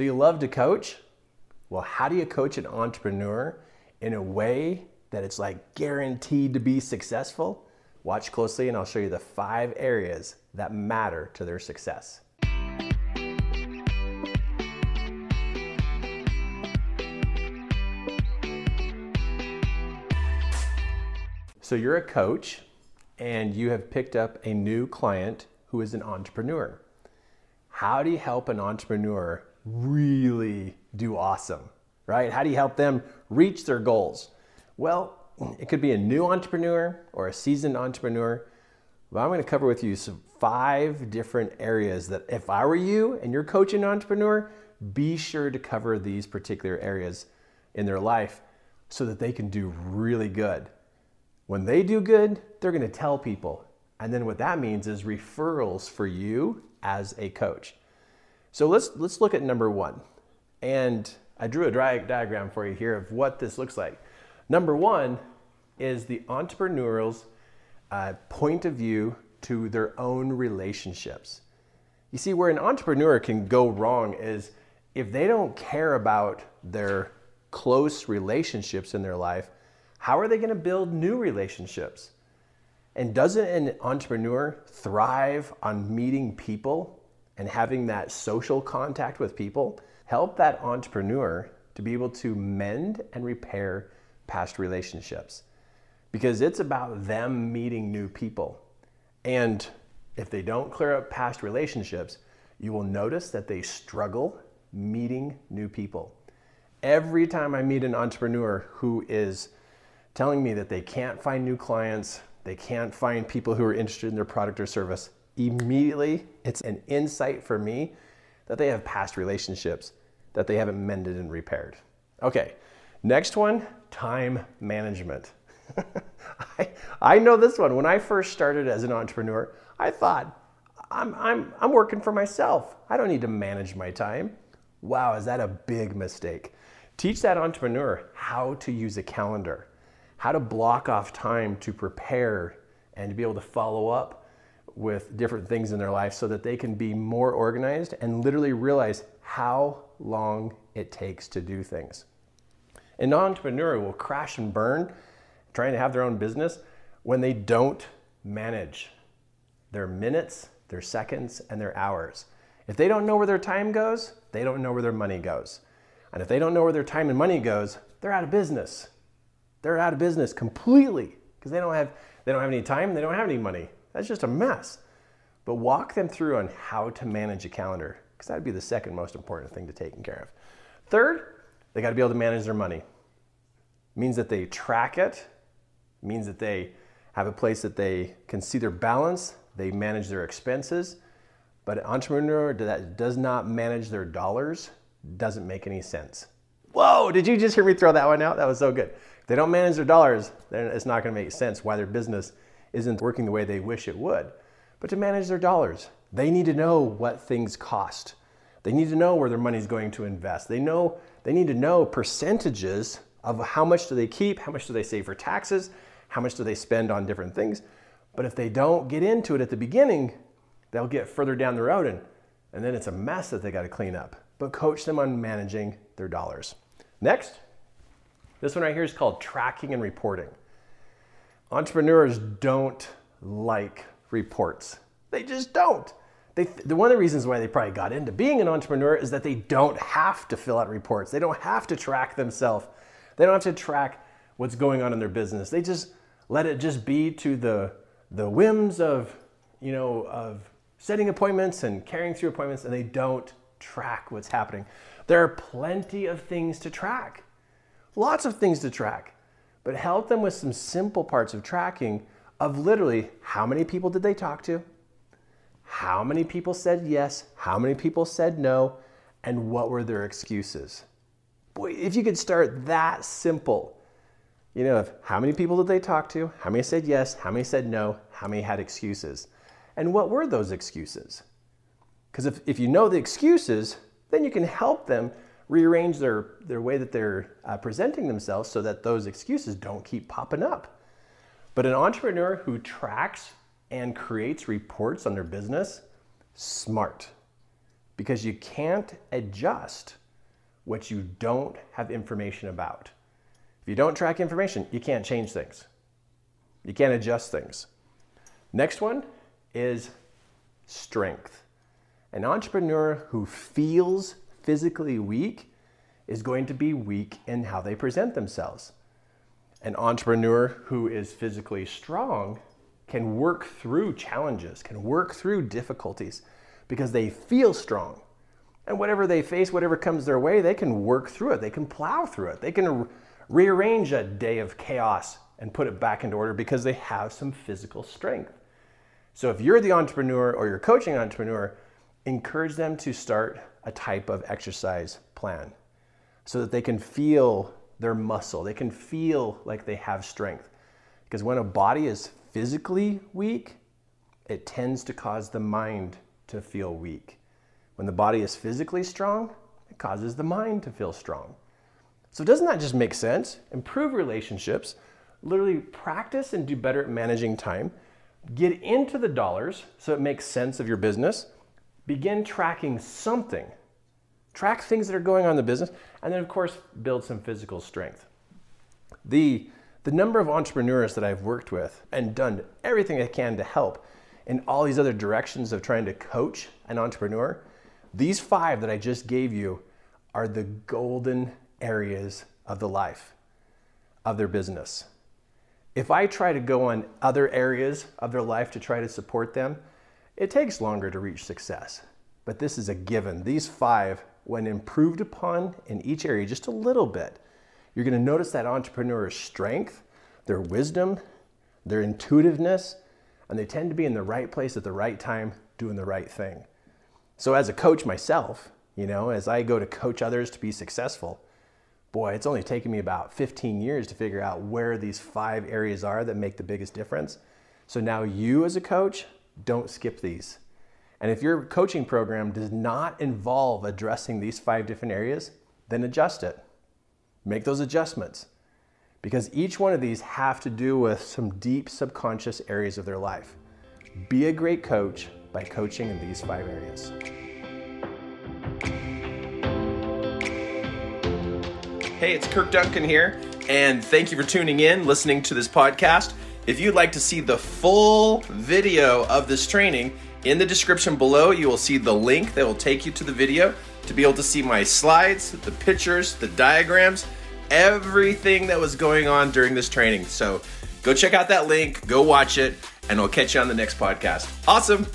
So you love to coach? Well, how do you coach an entrepreneur in a way that it's like guaranteed to be successful? Watch closely and I'll show you the five areas that matter to their success. So you're a coach and you have picked up a new client who is an entrepreneur. How do you help an entrepreneur really do awesome, right? How do you help them reach their goals? Well, it could be a new entrepreneur or a seasoned entrepreneur. But I'm going to cover with you some five different areas that if I were you and you're coaching an entrepreneur, be sure to cover these particular areas in their life so that they can do really good. When they do good, they're going to tell people. And then what that means is referrals for you as a coach. So let's let's look at number 1. And I drew a diagram for you here of what this looks like. Number 1 is the entrepreneurial's uh, point of view to their own relationships. You see, where an entrepreneur can go wrong is if they don't care about their close relationships in their life, how are they going to build new relationships? And doesn't an entrepreneur thrive on meeting people and having that social contact with people? Help that entrepreneur to be able to mend and repair past relationships because it's about them meeting new people. And if they don't clear up past relationships, you will notice that they struggle meeting new people. Every time I meet an entrepreneur who is telling me that they can't find new clients, they can't find people who are interested in their product or service, immediately it's an insight for me that they have past relationships that they haven't mended and repaired. Okay, next one time management. I, I know this one. When I first started as an entrepreneur, I thought, I'm, I'm, I'm working for myself. I don't need to manage my time. Wow, is that a big mistake? Teach that entrepreneur how to use a calendar, how to block off time to prepare and to be able to follow up with different things in their life so that they can be more organized and literally realize how long it takes to do things. An entrepreneur will crash and burn trying to have their own business when they don't manage their minutes, their seconds, and their hours. If they don't know where their time goes, they don't know where their money goes. And if they don't know where their time and money goes, they're out of business. They're out of business completely because they don't have they don't have any time, they don't have any money. That's just a mess. But walk them through on how to manage a calendar because that'd be the second most important thing to take care of. Third, they got to be able to manage their money. Means that they track it it means that they have a place that they can see their balance, they manage their expenses. But an entrepreneur that does not manage their dollars doesn't make any sense. Whoa, did you just hear me throw that one out? That was so good. If they don't manage their dollars, then it's not to make sense why their business isn't working the way they wish it would. But to manage their dollars, they need to know what things cost. They need to know where their money is going to invest. They know they need to know percentages of how much do they keep, how much do they save for taxes, how much do they spend on different things. But if they don't get into it at the beginning, they'll get further down the road and, and then it's a mess that they got to clean up. But coach them on managing their dollars. Next, this one right here is called tracking and reporting. Entrepreneurs don't like reports. They just don't. They, the, one of the reasons why they probably got into being an entrepreneur is that they don't have to fill out reports. They don't have to track themselves. They don't have to track what's going on in their business. They just let it just be to the, the whims of, you know, of setting appointments and carrying through appointments, and they don't track what's happening. There are plenty of things to track, lots of things to track, but help them with some simple parts of tracking of literally how many people did they talk to, how many people said yes, how many people said no, and what were their excuses. Boy, if you could start that simple, you know, how many people did they talk to? How many said yes? How many said no? How many had excuses? And what were those excuses? Because if, if you know the excuses, then you can help them rearrange their, their way that they're uh, presenting themselves so that those excuses don't keep popping up. But an entrepreneur who tracks and creates reports on their business, smart. because you can't adjust what you don't have information about. If you don't track information, you can't change things. You can't adjust things. Next one is strength. An entrepreneur who feels physically weak is going to be weak in how they present themselves. An entrepreneur who is physically strong can work through challenges, can work through difficulties because they feel strong. And whatever they face, whatever comes their way, they can work through it. They can plow through it. They can rearrange a day of chaos and put it back into order because they have some physical strength. So if you're the entrepreneur or you're coaching entrepreneur, encourage them to start a type of exercise plan so that they can feel their muscle. They can feel like they have strength. Because when a body is physically weak, it tends to cause the mind to feel weak. When the body is physically strong, it causes the mind to feel strong. So, doesn't that just make sense? Improve relationships, literally practice and do better at managing time, get into the dollars so it makes sense of your business, begin tracking something. Track things that are going on in the business, and then, of course, build some physical strength. The, the number of entrepreneurs that I've worked with and done everything I can to help in all these other directions of trying to coach an entrepreneur, these five that I just gave you are the golden areas of the life of their business. If I try to go on other areas of their life to try to support them, it takes longer to reach success. But this is a given. These five, when improved upon in each area just a little bit, you're to notice that entrepreneur's strength, their wisdom, their intuitiveness, and they tend to be in the right place at the right time doing the right thing. So, as a coach myself, you know, as I go to coach others to be successful, boy, it's only taken me about 15 years to figure out where these five areas are that make the biggest difference. So now you as a coach, don't skip these. And if your coaching program does not involve addressing these five different areas, then adjust it. Make those adjustments because each one of these have to do with some deep subconscious areas of their life. Be a great coach by coaching in these five areas. Hey, it's Kirk Duncan here, and thank you for tuning in, listening to this podcast. If you'd like to see the full video of this training, in the description below, you will see the link that will take you to the video to be able to see my slides, the pictures, the diagrams, everything that was going on during this training. So go check out that link, go watch it, and I'll catch you on the next podcast. Awesome.